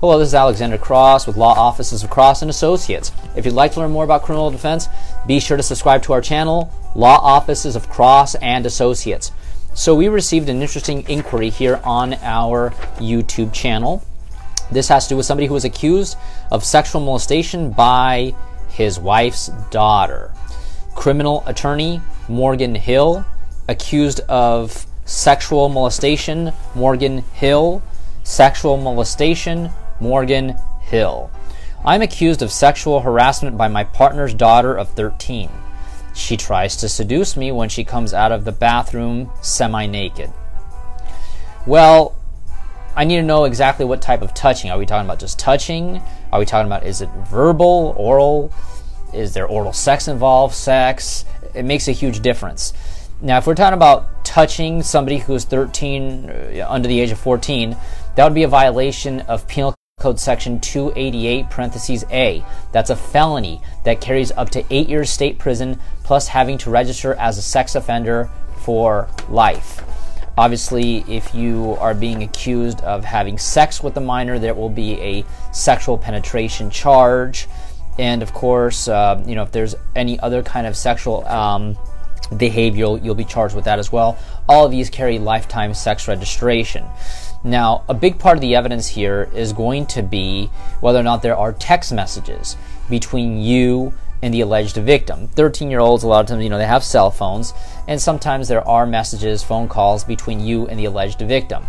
Hello, this is Alexander Cross with Law Offices of Cross and Associates. If you'd like to learn more about criminal defense, be sure to subscribe to our channel, Law Offices of Cross and Associates. So we received an interesting inquiry here on our YouTube channel. This has to do with somebody who was accused of sexual molestation by his wife's daughter. Criminal attorney Morgan Hill, accused of sexual molestation, Morgan Hill, sexual molestation, Morgan Hill. I'm accused of sexual harassment by my partner's daughter of 13. She tries to seduce me when she comes out of the bathroom semi naked. Well, I need to know exactly what type of touching. Are we talking about just touching? Are we talking about is it verbal, oral? Is there oral sex involved? Sex? It makes a huge difference. Now, if we're talking about touching somebody who's 13, uh, under the age of 14, that would be a violation of Penal Code Section 288, parentheses A. That's a felony that carries up to eight years state prison, plus having to register as a sex offender for life. Obviously, if you are being accused of having sex with a minor, there will be a sexual penetration charge. And of course, uh, you know, if there's any other kind of sexual um, behavior, you'll be charged with that as well. All of these carry lifetime sex registration. Now, a big part of the evidence here is going to be whether or not there are text messages between you and the alleged victim. 13 year olds, a lot of times, you know, they have cell phones, and sometimes there are messages, phone calls between you and the alleged victim.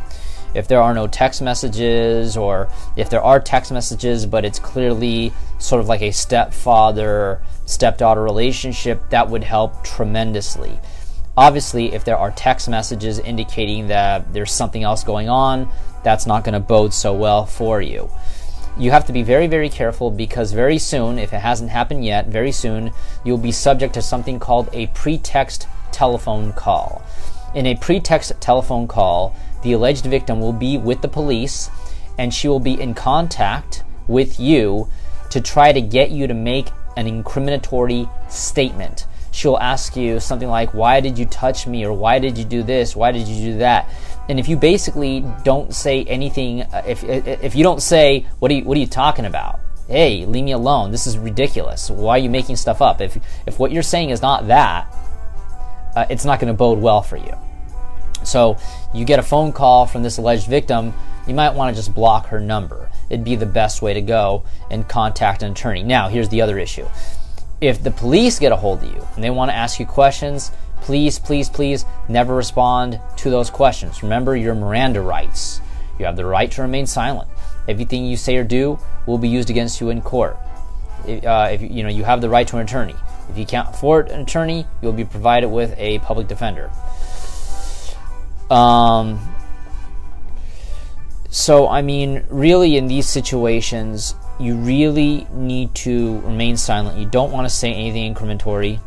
If there are no text messages, or if there are text messages, but it's clearly sort of like a stepfather stepdaughter relationship, that would help tremendously. Obviously, if there are text messages indicating that there's something else going on, that's not going to bode so well for you. You have to be very, very careful because very soon, if it hasn't happened yet, very soon, you'll be subject to something called a pretext telephone call. In a pretext telephone call, the alleged victim will be with the police and she will be in contact with you to try to get you to make an incriminatory statement she'll ask you something like, Why did you touch me? or Why did you do this? Why did you do that? And if you basically don't say anything, uh, if, if you don't say, what are, you, what are you talking about? Hey, leave me alone. This is ridiculous. Why are you making stuff up? If, if what you're saying is not that, uh, it's not going to bode well for you. So you get a phone call from this alleged victim, you might want to just block her number. It'd be the best way to go and contact an attorney. Now, here's the other issue if the police get a hold of you and they want to ask you questions, please, please, please never respond to those questions. Remember your Miranda rights. You have the right to remain silent. Everything you say or do will be used against you in court. Uh, if you know you have the right to an attorney. If you can't afford an attorney, you'll be provided with a public defender. Um, so I mean, really, in these situations, you really need to remain silent. You don't want to say anything incriminatory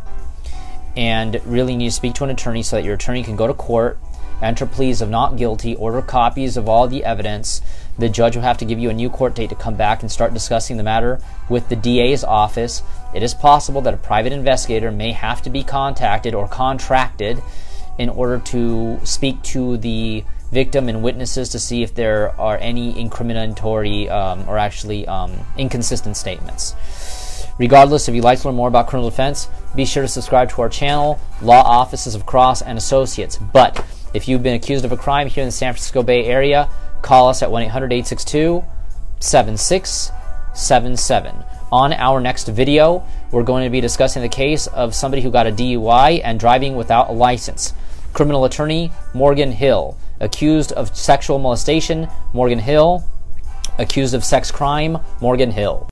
and really need to speak to an attorney so that your attorney can go to court, enter pleas of not guilty, order copies of all the evidence. The judge will have to give you a new court date to come back and start discussing the matter with the DA's office. It is possible that a private investigator may have to be contacted or contracted in order to speak to the victim and witnesses to see if there are any incriminatory um, or actually um, inconsistent statements. Regardless, if you'd like to learn more about criminal defense, be sure to subscribe to our channel, Law Offices of Cross and Associates. But if you've been accused of a crime here in the San Francisco Bay Area, call us at 1 800 862 7677. On our next video, we're going to be discussing the case of somebody who got a DUI and driving without a license. Criminal attorney Morgan Hill accused of sexual molestation, Morgan Hill, accused of sex crime, Morgan Hill.